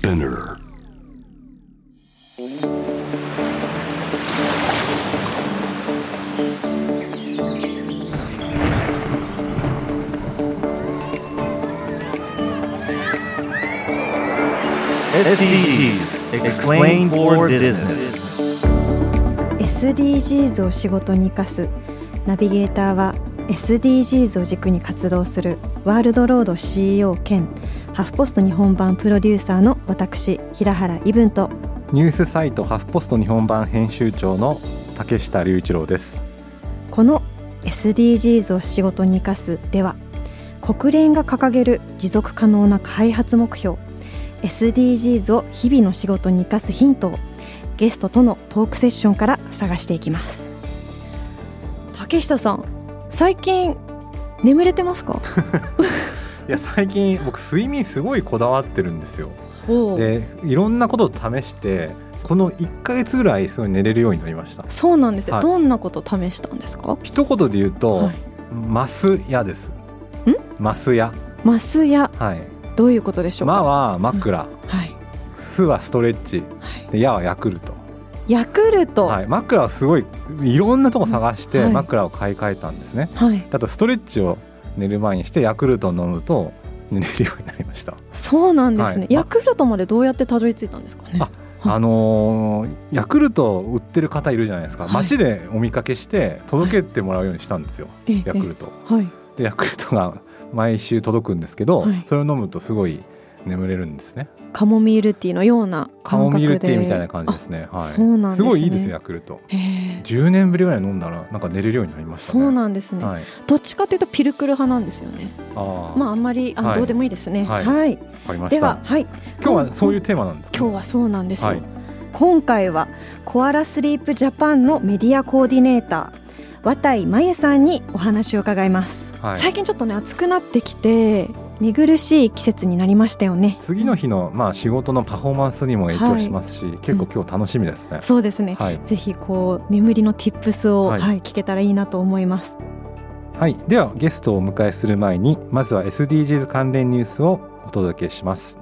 Spinner. SDGs Explain for Business. SDGs を仕事に生かす。ナビゲーターは SDGs を軸に活動する。ワールドロード CEO 兼ハフポスト日本版プロデューサーの私平原伊文と。ニュースサイトハフポスト日本版編集長の竹下隆一郎です。この SDGs を仕事に生かすでは国連が掲げる持続可能な開発目標 SDGs を日々の仕事に生かすヒントをゲストとのトークセッションから探していきます。竹下さん最近眠れてますか？いや最近僕睡眠すごいこだわってるんですよでいろんなことを試してこの1ヶ月ぐらいすごい寝れるようになりました。そうなんですよ、はい。どんなこと試したんですか？一言で言うと、はい。マスヤです。マスヤマスやはい。どういうことでしょうか？マは枕、はい、スはストレッチ。はい、でヤはヤクルト、ヤクルト？はい、枕はすごいいろんなとこ探してはい。枕を買い替えたんですね、はい、あとストレッチを寝る前にしてヤクルトを飲むと寝れるようになりました。そうなんですね、はい。ヤクルトまでどうやってたどり着いたんですかね。ああのーヤクルトを売ってる方いるじゃないですか、はい。街でお見かけして届けてもらうようにしたんですよ、ええヤクルトええはい。でヤクルトが毎週届くんですけど、はい。それを飲むとすごい眠れるんですね。カモミールティーのようなカ感覚で。モミールティーみたいな感じですね。はい。そうなんですね。ごいいいですよヤクルト。へえ。10年ぶりぐらい飲んだらなんか寝れるようになりましたね。そうなんですね、はい。どっちかというとピルクル派なんですよね。ああ、まああんまりあ、はい。どうでもいいですね。はい。はい、わかりました。でははい。今日はそういうテーマなんですか今日はそうなんですよ、はい。今回はコアラスリープジャパンのメディアコーディネーター綿井真由さんにお話を伺います、はい。最近ちょっとね暑くなってきて寝苦しい季節になりましたよね。次の日のまあ仕事のパフォーマンスにも影響しますし、結構今日楽しみですね、そうですね、はい。ぜひこう眠りの tips を、ははいい聞けたらいいなと思います。はい、ではゲストをお迎えする前にまずは SDGs 関連ニュースをお届けします。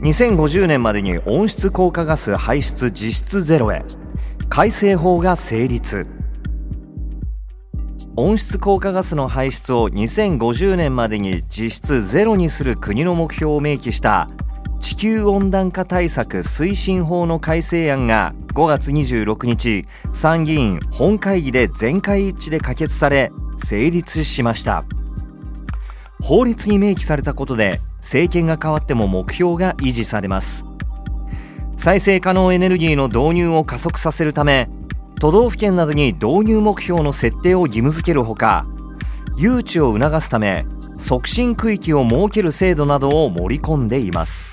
2050年までに温室効果ガス排出実質ゼロへ。改正法が成立温室効果ガスの排出を2050年までに実質ゼロにする国の目標を明記した地球温暖化対策推進法の改正案が5月26日参議院本会議で全会一致で可決され成立しました。法律に明記されたことで政権が変わっても目標が維持されます。再生可能エネルギーの導入を加速させるため都道府県などに導入目標の設定を義務付けるほか誘致を促すため促進区域を設ける制度などを盛り込んでいます。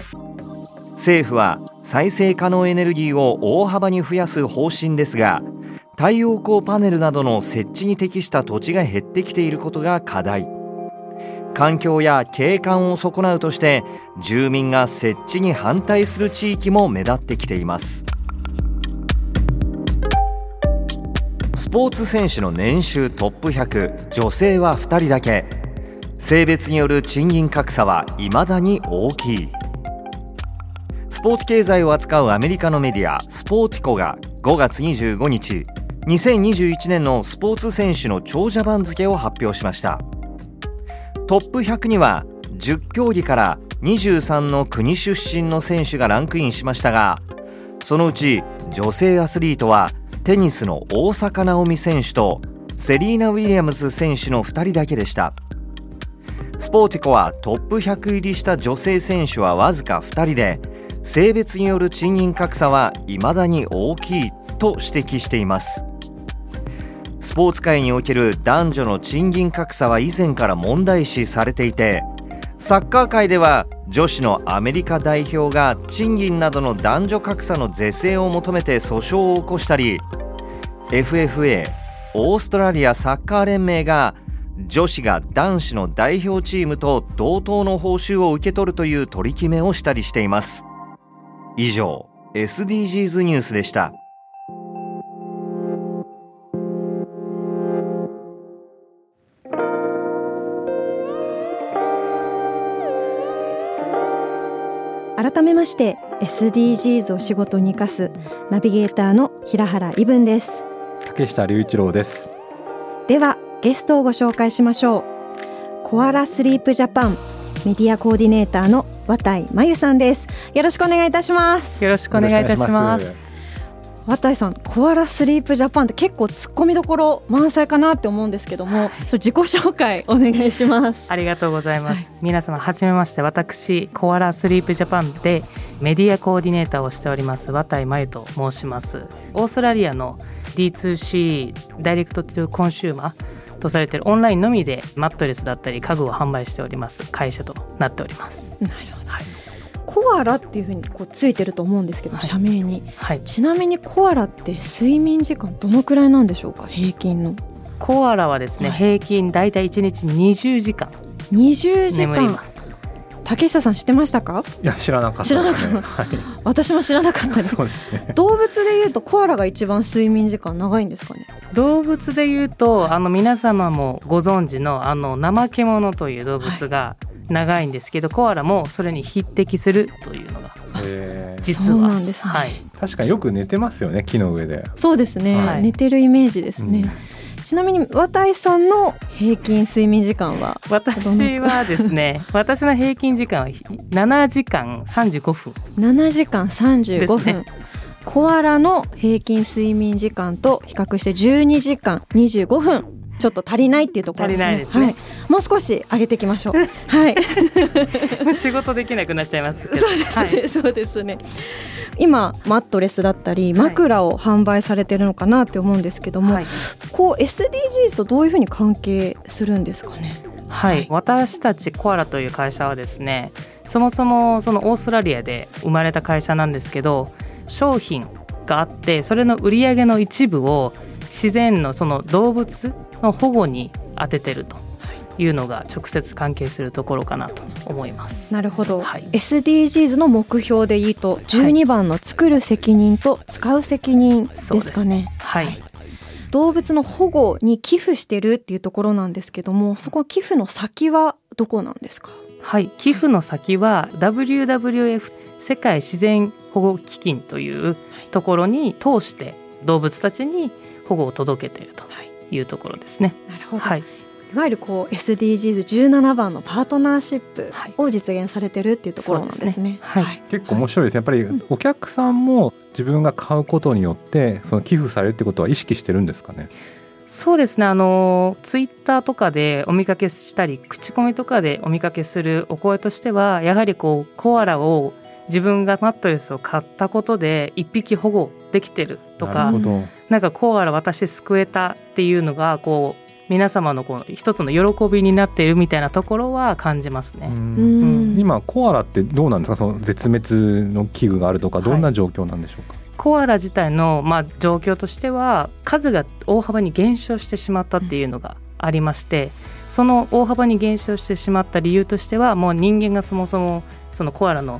政府は再生可能エネルギーを大幅に増やす方針ですが太陽光パネルなどの設置に適した土地が減ってきていることが課題。環境や景観を損なうとして住民が設置に反対する地域も目立ってきています。ポーツ選手の年収トップ100女性は2人だけ。性別による賃金格差は未だに大きい。スポーツ経済を扱うアメリカのメディアスポーティコが5月25日2021年のスポーツ選手の長者番付を発表しました。トップ100には10競技から23の国出身の選手がランクインしましたがそのうち女性アスリートはテニスの大坂なおみ選手とセリーナ・ウィリアムズ選手の2人だけでした。スポーティコはトップ100入りした女性選手はわずか2人で性別による賃金格差は未だに大きいと指摘しています。スポーツ界における男女の賃金格差は以前から問題視されていてサッカー界では女子のアメリカ代表が賃金などの男女格差の是正を求めて訴訟を起こしたり FFA オーストラリアサッカー連盟が女子が男子の代表チームと同等の報酬を受け取るという取り決めをしたりしています。以上 SDGs ニュースでした。改めまして SDGs を仕事に生かすナビゲーターの平原伊文です。竹下隆一郎です。ではゲストをご紹介しましょう。コアラスリープジャパンメディアコーディネーターの綿井真由さんです。よろしくお願いいたします。よろしくお願いいたします綿井さんコアラスリープジャパンって結構突っ込みどころ満載かなって思うんですけども、はい、自己紹介お願いします。ありがとうございます、はい、皆様はじめまして。私コアラスリープジャパンでメディアコーディネーターをしております綿井真由と申します。オーストラリアの D2C ダイレクトトゥコンシューマーとされているオンラインのみでマットレスだったり家具を販売しております会社となっております。なるほど、はいコアラっていうふうにこうついてると思うんですけど、はい、社名に、はい、ちなみにコアラって睡眠時間どのくらいなんでしょうか？平均の。コアラはですね、はい、平均だいたい1日20時間。20時間。竹下さん知ってましたか？いや知らなかった、ね、知らなかった、はい、私も知らなかったです。そうですね。動物でいうとコアラが一番睡眠時間長いんですかね？動物でいうとあの皆様もご存知のあの怠け者という動物が、はい長いんですけどコアラもそれに匹敵するというのが実は。なんです、ね、はい、確かによく寝てますよね木の上で。そうですね、はい、寝てるイメージですね、うん、ちなみに綿井さんの平均睡眠時間は？私はですね 私の平均時間は7時間35分。7時間35分、ね、コアラの平均睡眠時間と比較して12時間25分ちょっと足りないっていうところ、ね、足りないですね、はい、もう少し上げていきましょう。はい。仕事できなくなっちゃいますそうですね、はい、そうですね。今マットレスだったり枕を販売されてるのかなって思うんですけども、はい、こう SDGs とどういうふうに関係するんですかね？はい、私たちコアラという会社はですねそもそもそのオーストラリアで生まれた会社なんですけど商品があってそれの売り上げの一部を自然のその動物の保護に当ててるとい。うのが直接関係するところかなと思います。なるほど、はい、SDGs の目標でいいと12番の作る責任と使う責任ですかね。はい、はい。動物の保護に寄付してるっていうところなんですけどもそこ寄付の先はどこなんですか？はい。寄付の先は WWF 世界自然保護基金というところに通して動物たちに保護を届けているとい。うところですね。なるほど、はい。いわゆるこう SDGs17 番のパートナーシップを実現されてるっていうところなんですね。はい、はい、結構面白いです。やっぱりお客さんも自分が買うことによってその寄付されるってことは意識してるんですかね？そうですね。あのツイッターとかでお見かけしたり口コミとかでお見かけするお声としてはやはりこうコアラを自分がマットレスを買ったことで一匹保護できてるとかなんかコアラ私救えたっていうのがこう皆様のこう一つの喜びになっているみたいなところは感じますね。今コアラってどうなんですか？その絶滅の危惧があるとかどんな状況なんでしょうか、はい、コアラ自体のまあ状況としては数が大幅に減少してしまったっていうのがありまして、その大幅に減少してしまった理由としてはもう人間がそもそもそのコアラの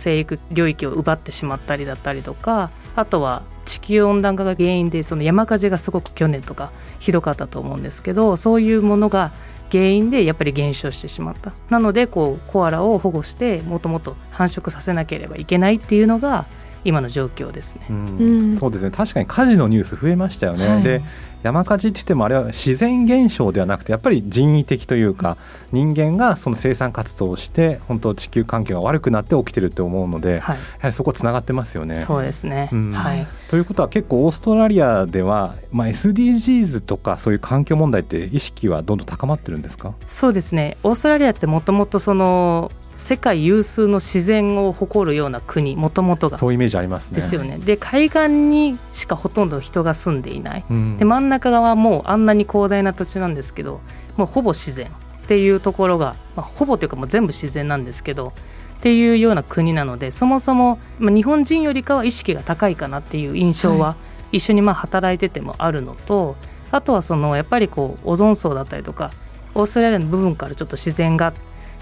生育領域を奪ってしまったりだったりとかあとは地球温暖化が原因でその山火事がすごく去年とかひどかったと思うんですけどそういうものが原因でやっぱり減少してしまった。なのでこうコアラを保護してもっともと繁殖させなければいけないっていうのが今の状況ですね、うん、そうですね。確かに火事のニュース増えましたよね、はい、で山火事って言ってもあれは自然現象ではなくてやっぱり人為的というか人間がその生産活動をして本当地球環境が悪くなって起きてるって思うので、はい、やはりそこつながってますよね。そうですね、うん、はい、ということは結構オーストラリアでは、まあ、SDGs とかそういう環境問題って意識はどんどん高まってるんですか？そうですね。オーストラリアってもともとその世界有数の自然を誇るような国もともとが。そういうイメージありますね。ですよね。で海岸にしかほとんど人が住んでいない、うん、で真ん中側はもうあんなに広大な土地なんですけどもうほぼ自然っていうところが、まあ、ほぼというかもう全部自然なんですけどっていうような国なのでそもそも、まあ、日本人よりかは意識が高いかなっていう印象は一緒にまあ働いててもあるのと、はい、あとはそのやっぱりこうオゾン層だったりとかオーストラリアの部分からちょっと自然が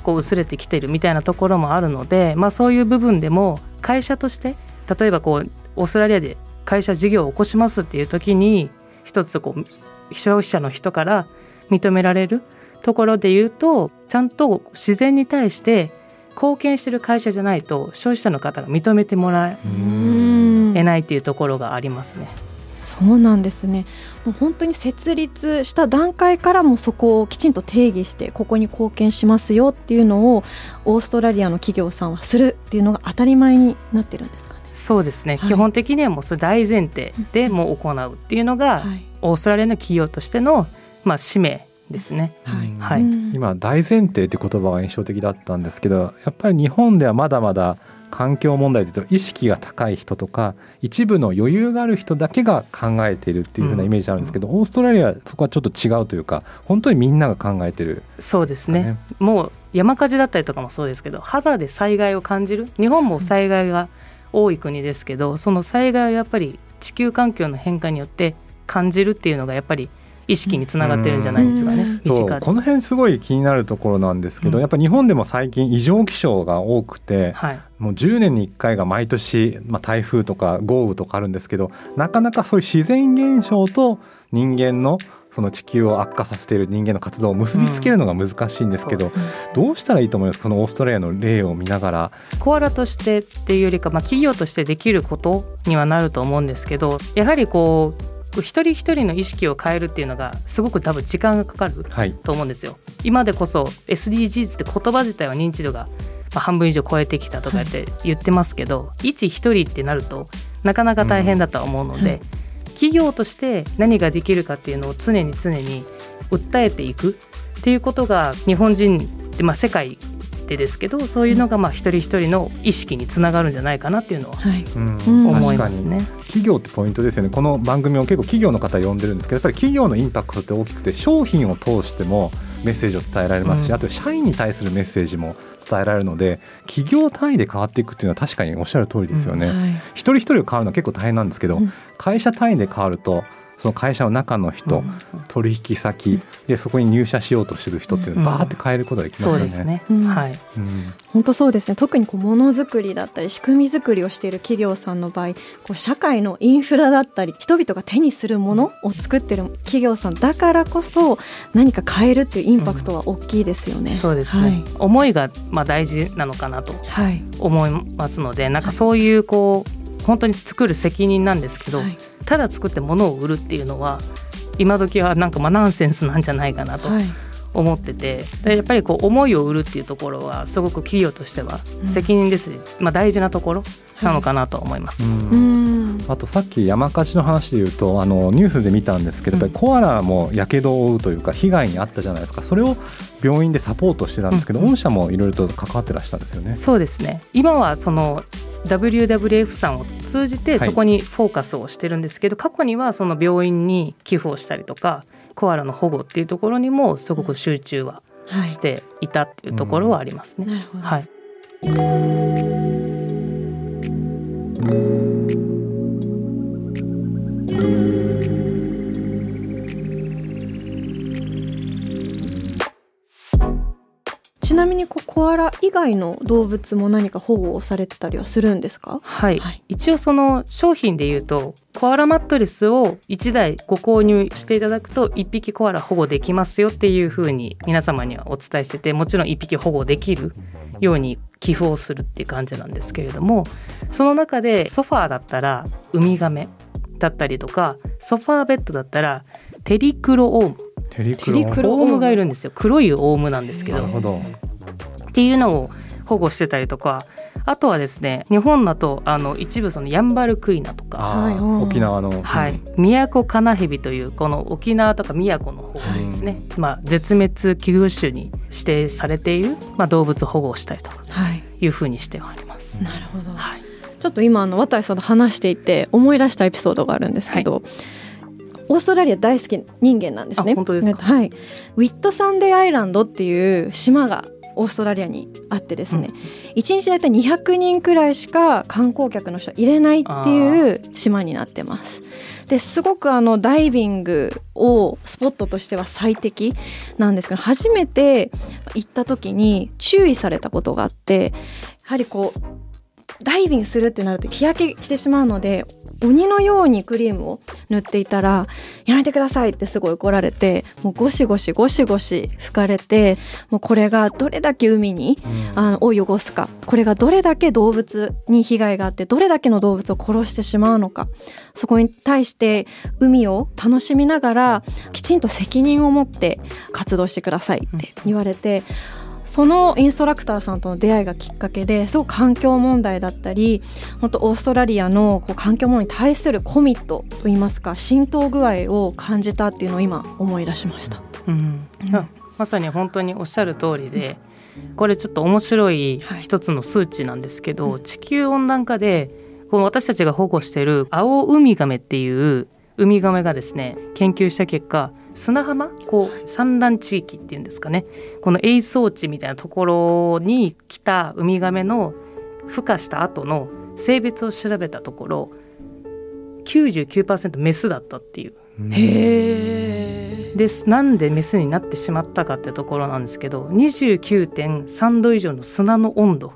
こう薄れてきてるみたいなところもあるので、まあ、そういう部分でも会社として例えばこうオーストラリアで会社事業を起こしますっていう時に一つこう消費者の人から認められるところで言うとちゃんと自然に対して貢献してる会社じゃないと消費者の方が認めてもらえないっていうところがありますね。そうなんですね。もう本当に設立した段階からもそこをきちんと定義してここに貢献しますよっていうのをオーストラリアの企業さんはするっていうのが当たり前になってるんですかね。そうですね、はい、基本的にはもうそれ大前提でもう行うっていうのが、はい、オーストラリアの企業としての、まあ、使命ですね、はい。はい、今大前提って言葉が印象的だったんですけどやっぱり日本ではまだまだ環境問題というと意識が高い人とか一部の余裕がある人だけが考えているっていうふうなイメージあるんですけど、うん、オーストラリアはそこはちょっと違うというか本当にみんなが考えてる、ね、そうですね。もう山火事だったりとかもそうですけど肌で災害を感じる日本も災害が多い国ですけどその災害をやっぱり地球環境の変化によって感じるっていうのがやっぱり意識につながってるんじゃないですかね。そうこの辺すごい気になるところなんですけど、うん、やっぱ日本でも最近異常気象が多くて、はい、もう10年に1回が毎年、まあ、台風とか豪雨とかあるんですけどなかなかそういう自然現象と人間のその地球を悪化させている人間の活動を結びつけるのが難しいんですけど、うん、どうしたらいいと思います？このオーストラリアの例を見ながら。コアラとしてっていうよりか、まあ、企業としてできることにはなると思うんですけどやはりこう一人一人の意識を変えるっていうのがすごく多分時間がかかると思うんですよ。はい、今でこそ SDGs って言葉自体は認知度が半分以上超えてきたとかって言ってますけど、はい、一一人ってなるとなかなか大変だとは思うので、うんはい、企業として何ができるかっていうのを常に常に訴えていくっていうことが日本人で、まあ、世界手ですけどそういうのがまあ一人一人の意識につながるんじゃないかなっていうのは、はい、思いますね。企業ってポイントですよね。この番組も結構企業の方呼んでるんですけどやっぱり企業のインパクトって大きくて商品を通してもメッセージを伝えられますし、うん、あと社員に対するメッセージも伝えられるので企業単位で変わっていくっていうのは確かにおっしゃる通りですよね、うん。はい、一人一人が変わるのは結構大変なんですけど、うん、会社単位で変わるとその会社の中の人、うん、取引先でそこに入社しようとしてる人っていうのをバーって変えることができますよね。そうですね。はい。本当そうですね。特にこうものづくりだったり仕組み作りをしている企業さんの場合、こう社会のインフラだったり人々が手にするものを作ってる企業さんだからこそ何か変えるっていうインパクトは大きいですよね。うん、そうですね。はい、思いがまあ大事なのかなと思いますので、はい、なんかそういうこう本当に作る責任なんですけど、はい、ただ作って物を売るっていうのは今時はなんかまあナンセンスなんじゃないかなと思ってて、はい、やっぱりこう思いを売るっていうところはすごく企業としては責任です、うん、まあ、大事なところなのかなと思います。あとさっき山火事の話で言うとあのニュースで見たんですけど、やっぱりコアラもやけどを負うというか被害に遭ったじゃないですか。それを病院でサポートしてたんですけど、うん、御社もいろいろと関わってらしたんですよね。そうですね。今はその WWF さんを通じてそこにフォーカスをしてるんですけど、はい、過去にはその病院に寄付をしたりとかコアラの保護っていうところにもすごく集中はしていたっていうところはありますね。はい、なみにコアラ以外の動物も何か保護をされてたりはするんですか、はい、はい、一応その商品でいうとコアラマットレスを1台ご購入していただくと1匹コアラ保護できますよっていうふうに皆様にはお伝えしててもちろん1匹保護できるように寄付をするっていう感じなんですけれどもその中でソファーだったらウミガメだったりとかソファーベッドだったらテリクロオウムテリクロオウムがいるんですよ。黒いオウムなんですけど。っていうのを保護してたりとかあとはですね日本だとあの一部そのヤンバルクイナとか。沖縄の、はい、宮古カナヘビというこの沖縄とか宮古の方でですね、はい、まあ、絶滅危惧種に指定されている、まあ、動物保護をしたりとかい。うふうにしてはあります。なるほど、はい、ちょっと今あの渡さんと話していて思い出したエピソードがあるんですけど、はいオーストラリア大好き人間なんですね。本当ですはい。ウィットサンデーアイランドっていう島がオーストラリアにあってですね、うん、1日大体200人くらいしか観光客の人入れないっていう島になってます。ですごくあのダイビングをスポットとしては最適なんですけど初めて行った時に注意されたことがあってやはりこうダイビングするってなると日焼けしてしまうので鬼のようにクリームを塗っていたら「やめてください」ってすごい怒られてもうゴシゴシゴシゴシ拭かれてもうこれがどれだけ海に、あのを汚すかこれがどれだけ動物に被害があってどれだけの動物を殺してしまうのかそこに対して海を楽しみながらきちんと責任を持って活動してくださいって言われて。そのインストラクターさんとの出会いがきっかけですごく環境問題だったり本当オーストラリアのこう環境問題に対するコミットといいますか浸透具合を感じたっていうのを今思い出しました。うん、うん、まさに本当におっしゃる通りで、これちょっと面白い一つの数値なんですけど、はい、地球温暖化でこの私たちが保護している青ウミガメっていうウミガメがですね研究した結果砂浜？こう産卵地域っていうんですかね。この営巣地みたいなところに来たウミガメの孵化した後の性別を調べたところ99%メスだったっていう。へです。なんでメスになってしまったかってところなんですけど29.3度以上の砂の温度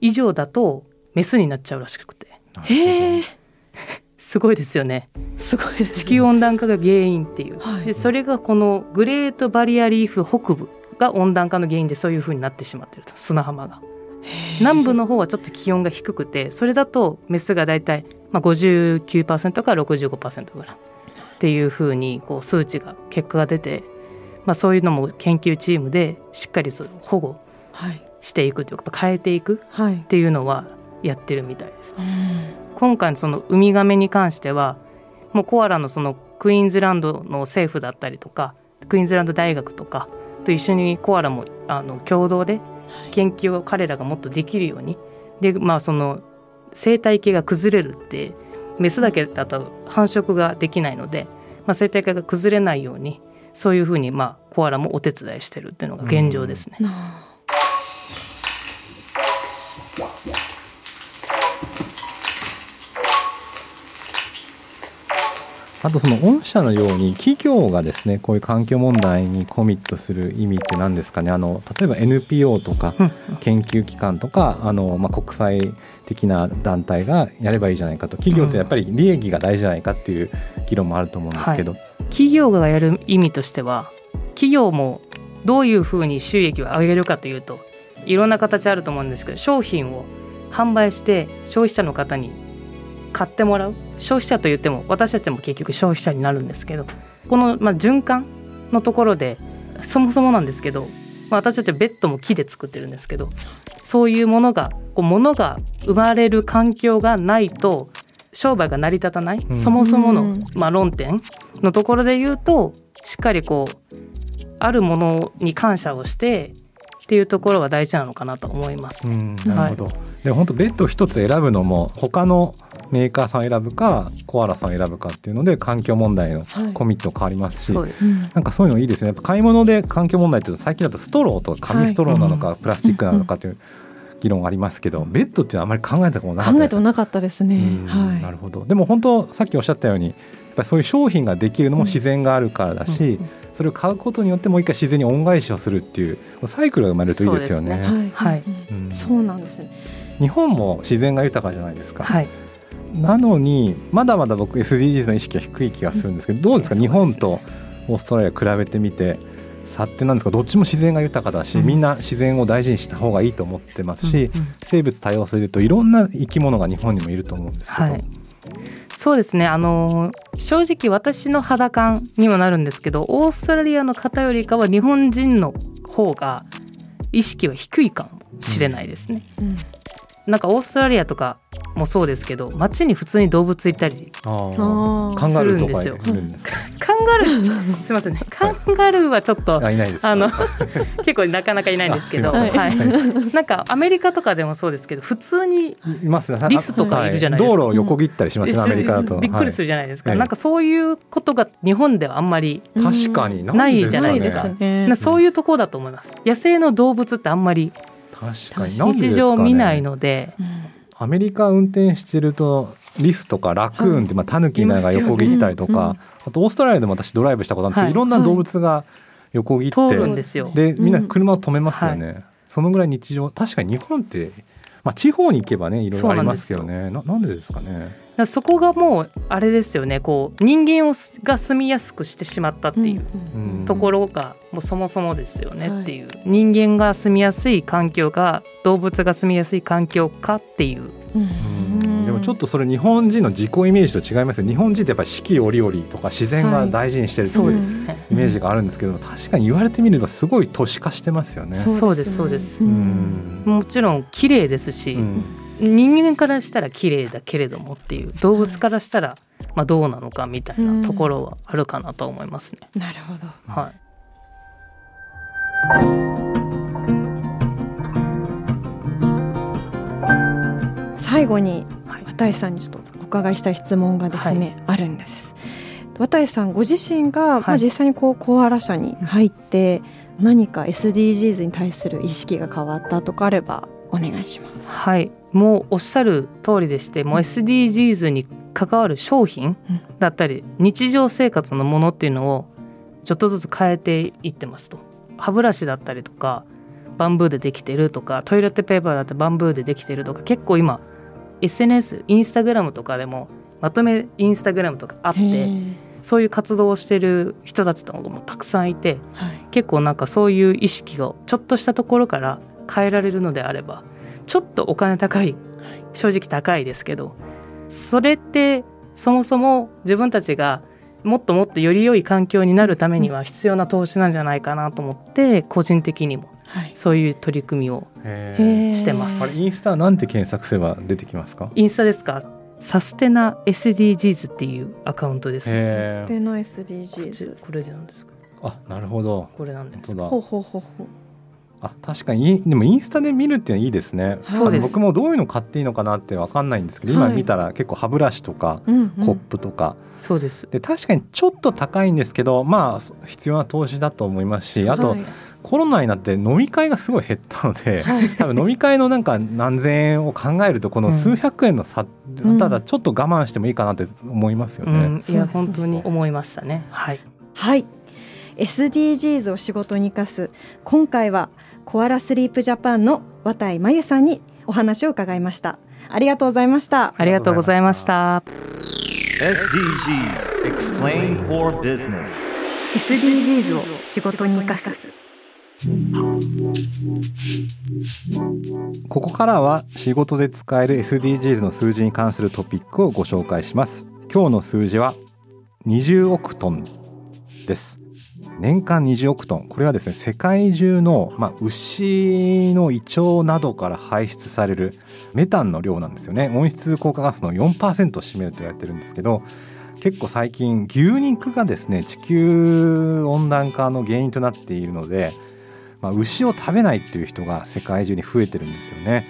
以上だとメスになっちゃうらしくて。へえ。すごいですよね。すごいね、地球温暖化が原因っていう、はい、でそれがこのグレートバリアリーフ北部が温暖化の原因でそういうふうになってしまっていると。砂浜が。南部の方はちょっと気温が低くてそれだとメスがだいたいまあ59%から65%ぐらい。っていうふうにこう数値が結果が出て、まあ、そういうのも研究チームでしっかり保護していくというか変えていくっていうのはやってるみたいです、ね。今回のそのウミガメに関してはもうコアラのそのクイーンズランドの政府だったりとかクイーンズランド大学とかと一緒にコアラもあの共同で研究を彼らがもっとできるようにでまあその生態系が崩れるってメスだけだと繁殖ができないので、まあ、生態系が崩れないようにそういうふうにまあコアラもお手伝いしてるっていうのが現状ですね。うんあとその御社のように企業がですねこういう環境問題にコミットする意味って何ですかね。あの例えば NPO とか研究機関とかあの、まあ、国際的な団体がやればいいじゃないかと。企業ってやっぱり利益が大事じゃないかっていう議論もあると思うんですけど、はい、企業がやる意味としては企業もどういうふうに収益を上げるかというといろんな形あると思うんですけど商品を販売して消費者の方に買ってもらう消費者といっても私たちも結局消費者になるんですけどこのまあ循環のところでそもそもなんですけど、まあ、私たちはベッドも木で作ってるんですけどそういうものがこう物が生まれる環境がないと商売が成り立たない、うん、そもそもの、まあ、論点のところで言うとしっかりこうあるものに感謝をしてっていうところが大事なのかなと思います、ね、なるほど、はい、で本当ベッド一つ選ぶのも他のメーカーさん選ぶかコアラさん選ぶかっていうので環境問題のコミット変わりますし、はい、なんかそういうのいいですね。やっぱ買い物で環境問題っていうと最近だとストローとか紙ストローなのか、プラスチックなのかっていう議論ありますけど、ベッドっていうのはあまり考えたことなかった考えてもなかったですね、はい、なるほど。でも本当さっきおっしゃったようにやっぱりそういう商品ができるのも自然があるからだし、それを買うことによってもう一回自然に恩返しをするっていうサイクルが生まれるといいですよね。ね。はい、うん、そうなんですね。日本も自然が豊かじゃないですか。はい、なのにまだまだ僕 SDGs の意識は低い気がするんですけど、どうですか？日本とオーストラリア比べてみて差って何ですか？どっちも自然が豊かだし、みんな自然を大事にした方がいいと思ってますし、生物多様性といろんな生き物が日本にもいると思うんですけど。はい。そうですね。あの正直私の肌感にもなるんですけどオーストラリアの方よりかは日本人の方が意識は低いかもしれないですね。うん、なんかオーストラリアとかもそうですけど街に普通に動物いたりするんですよ。カンガルーすみませんね。カンガルーはちょっとあの 結構なかなかいないんですけど、はい、なんかアメリカとかでもそうですけど普通にリスとかいるじゃないですか、道路を横切ったりしますね、アメリカだと。びっくりするじゃないですか、なんかそういうことが日本ではあんまり確かに。ないじゃないですか、ね、そういうところだと思います。野生の動物ってあんまり確かに。日常見ないので、アメリカ運転してるとリスとかラクーンってまあタヌキみたいなのが横切ったりとか、あとオーストラリアでも私ドライブしたことあるんですけど、い、ろんな動物が横切って、ででみんな車を止めますよね、そのぐらい日常確かに日本ってまあ、地方に行けばねいろいろありますよね。ななんでですかねそこがもうあれですよね。こう人間をが住みやすくしてしまったっていうところがもうそもそもですよね。っていう、はい、人間が住みやすい環境が動物が住みやすい環境かっていう。でもちょっとそれ日本人の自己イメージと違います日本人ってやっぱり四季折々とか自然が大事にしてるという、イメージがあるんですけど確かに言われてみればすごい都市化してますよね。そうですそうです。もちろん綺麗ですし、うん人間からしたら綺麗だけれどもっていう動物からしたらまあどうなのかみたいなところはあるかなと思いますね。なるほど、はい、最後に渡さんにちょっとお伺いしたい質問がですね、はい、あるんです。渡さんご自身が、まあ、実際にこうコアラ社に入って何か SDGs に対する意識が変わったとかあればお願いします。はいもうおっしゃる通りでしてもう SDGs に関わる商品だったり日常生活のものっていうのをちょっとずつ変えていってますと。歯ブラシだったりとかバンブーでできてるとかトイレットペーパーだってバンブーでできてるとか結構今 SNS インスタグラムとかでもまとめインスタグラムとかあってそういう活動をしてる人たちとかもたくさんいて、はい、結構なんかそういう意識がちょっとしたところから変えられるのであればちょっとお金高い正直高いですけどそれってそもそも自分たちがもっともっとより良い環境になるためには必要な投資なんじゃないかなと思って個人的にもそういう取り組みをしてます。あれインスタなんて検索すれば出てきますか？インスタですか？サステナ SDGs っていうアカウントです。サステナ SDGs これなんですか？あ、なるほど。これなんです。ほうほうほうほう。あ確かにでもインスタで見るっていうのはいいですね、はい、僕もどういうの買っていいのかなって分かんないんですけど、今見たら結構歯ブラシとか、コップとか、そうです。で確かにちょっと高いんですけどまあ必要な投資だと思いますしあと、はい、コロナになって飲み会がすごい減ったので、はい、多分飲み会のなんか何千円を考えるとこの数百円の差、うん、ただちょっと我慢してもいいかなって思いますよね。うん、いや本当に思いましたね。はい、はい SDGs を仕事に生かす今回はコアラスリープジャパンの綿井真由さんにお話を伺いました。ありがとうございました。ありがとうございました。SDGs Explain for Business SDGs を仕事に生かす。ここからは仕事で使える SDGs の数字に関するトピックをご紹介します。今日の数字は20億トンです年間20億トンこれはですね世界中の、まあ、牛の胃腸などから排出されるメタンの量なんですよね温室効果ガスの4%を占めると言われてるんですけど結構最近牛肉がですね地球温暖化の原因となっているので、まあ、牛を食べないっていう人が世界中に増えてるんですよね。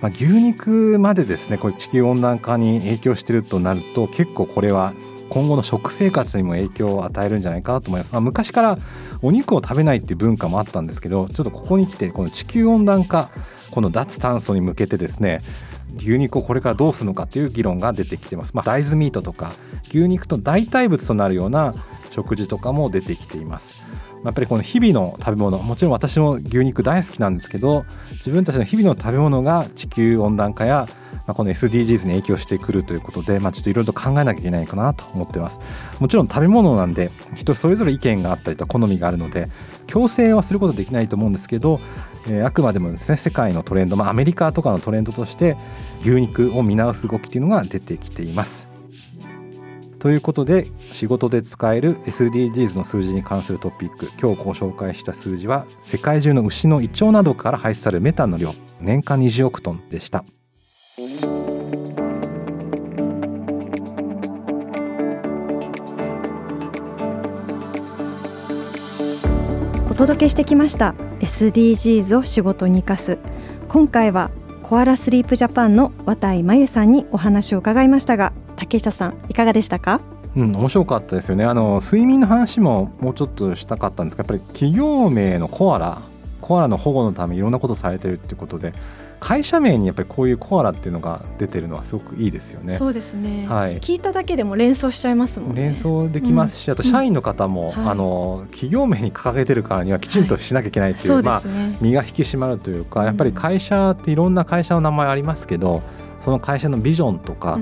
まあ、牛肉までですねこれ地球温暖化に影響してるとなると結構これは今後の食生活にも影響を与えるんじゃないかなと思います、ま、昔からお肉を食べないっていう文化もあったんですけどちょっとここに来てこの地球温暖化この脱炭素に向けてですね牛肉をこれからどうするのかっていう議論が出てきてます、まあ、大豆ミートとか牛肉と代替物となるような食事とかも出てきています。やっぱりこの日々の食べ物もちろん私も牛肉大好きなんですけど自分たちの日々の食べ物が地球温暖化やまあ、この SDGs に影響してくるということで、まあ、ちょっといろいろと考えなきゃいけないかなと思ってますもちろん食べ物なんで人それぞれ意見があったりと好みがあるので強制はすることはできないと思うんですけど、えー、あくまでもですね世界のトレンド、まあ、アメリカとかのトレンドとして牛肉を見直す動きというのが出てきていますということで仕事で使える SDGs の数字に関するトピック今日ご紹介した数字は世界中の牛の胃腸などから排出されるメタンの量年間20億トンでした。お届けしてきました。SDGs を仕事に生かす。今回はコアラスリープジャパンの綿井真由さんにお話を伺いましたが竹下さんいかがでしたか？うん、面白かったですよね。あの睡眠の話ももうちょっとしたかったんですがやっぱり企業名のコアラコアラの保護のためいろんなことされてるっていうことで会社名にやっぱりこういうコアラっていうのが出てるのはすごくいいですよね。そうですね、はい、聞いただけでも連想しちゃいますもんね。連想できますし、うん、あと社員の方も、うん、あの企業名に掲げてるからにはきちんとしなきゃいけないっていう、はい、まあ、身が引き締まるというかやっぱり会社っていろんな会社の名前ありますけどその会社のビジョンとか、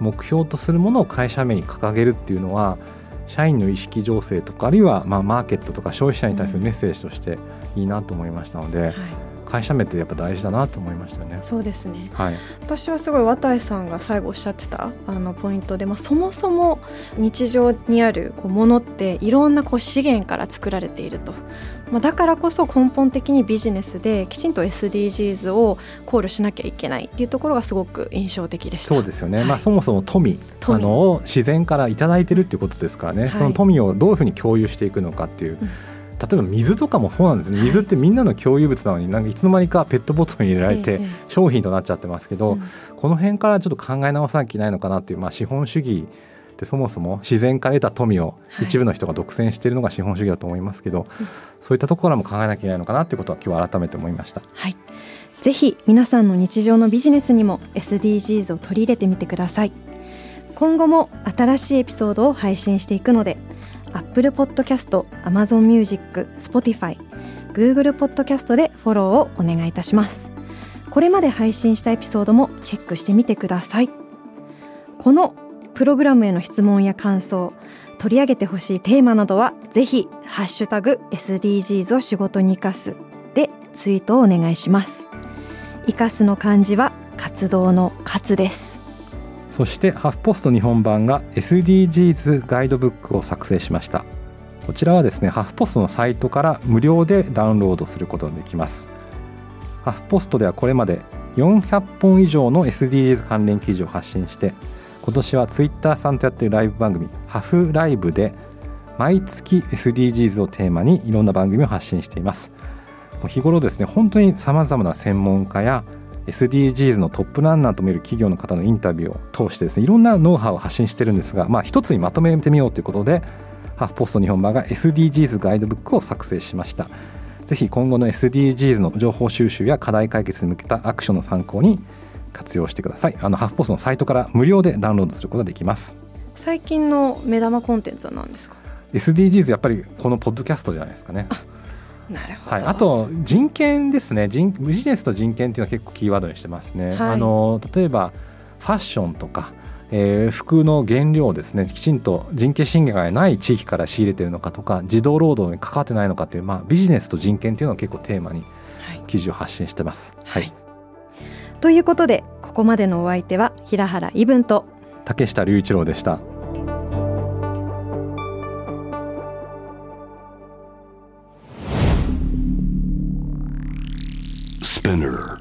目標とするものを会社名に掲げるっていうのは社員の意識醸成とかあるいはまあマーケットとか消費者に対するメッセージとしていいなと思いましたので。はい会社名ってやっぱ大事だなと思いましたね。そうですね。はい。私はすごい綿井さんが最後おっしゃってたあのポイントで、まあそもそも日常にあるこうものっていろんなこう資源から作られていると。まあだからこそ根本的にビジネスできちんと SDGs を考慮しなきゃいけないっていうところがすごく印象的でした。そうですよね。はい、まあそもそも富あの自然から頂いてるっていうことですからね。はい、その富をどういうふうに共有していくのかっていう。うん例えば水とかもそうなんです。ね、水ってみんなの共有物なのになんかいつの間にかペットボトルに入れられて商品となっちゃってますけど、この辺からちょっと考え直さなきゃいけないのかなっていう、まあ、資本主義ってそもそも自然から得た富を一部の人が独占しているのが資本主義だと思いますけど、そういったところからも考えなきゃいけないのかなっていうことは今日は改めて思いました。はい。ぜひ皆さんの日常のビジネスにも SDGs を取り入れてみてください。今後も新しいエピソードを配信していくので Apple Podcast、Amazon Music、Spotify、Google Podcast でフォローをお願いいたします。これまで配信したエピソードもチェックしてみてください。このプログラムへの質問や感想取り上げてほしいテーマなどはぜひハッシュタグ SDGs を仕事に生かすでツイートをお願いします。生かすの漢字は活動の活です。そしてハフポスト日本版が SDGs ガイドブックを作成しました。こちらはですねハフポストのサイトから無料でダウンロードすることができます。ハフポストではこれまで400本以上の SDGs 関連記事を発信して今年はツイッターさんとやってるライブ番組ハフライブで毎月 SDGs をテーマにいろんな番組を発信しています。日頃ですね本当にさまざまな専門家や SDGs のトップランナーと見る企業の方のインタビューを通してですねいろんなノウハウを発信してるんですが、まあ、一つにまとめてみようということでハーフポスト日本版が SDGs ガイドブックを作成しました。ぜひ今後の SDGs の情報収集や課題解決に向けたアクションの参考に活用してください。あのハーフポストのサイトから無料でダウンロードすることができます。最近の目玉コンテンツは何ですか？SDGs やっぱりこのポッドキャストじゃないですかねなるほど、はい、あと人権ですね。人ビジネスと人権っていうのは結構キーワードにしてますね。はい、あの例えばファッションとかえー、服の原料をですね。きちんと人権侵害がない地域から仕入れてるのかとか児童労働に関わってないのかっていう、まあ、ビジネスと人権っていうのを結構テーマに記事を発信してます。はい、はい、ということでここまでのお相手は平原伊文と竹下隆一郎でした。Spinner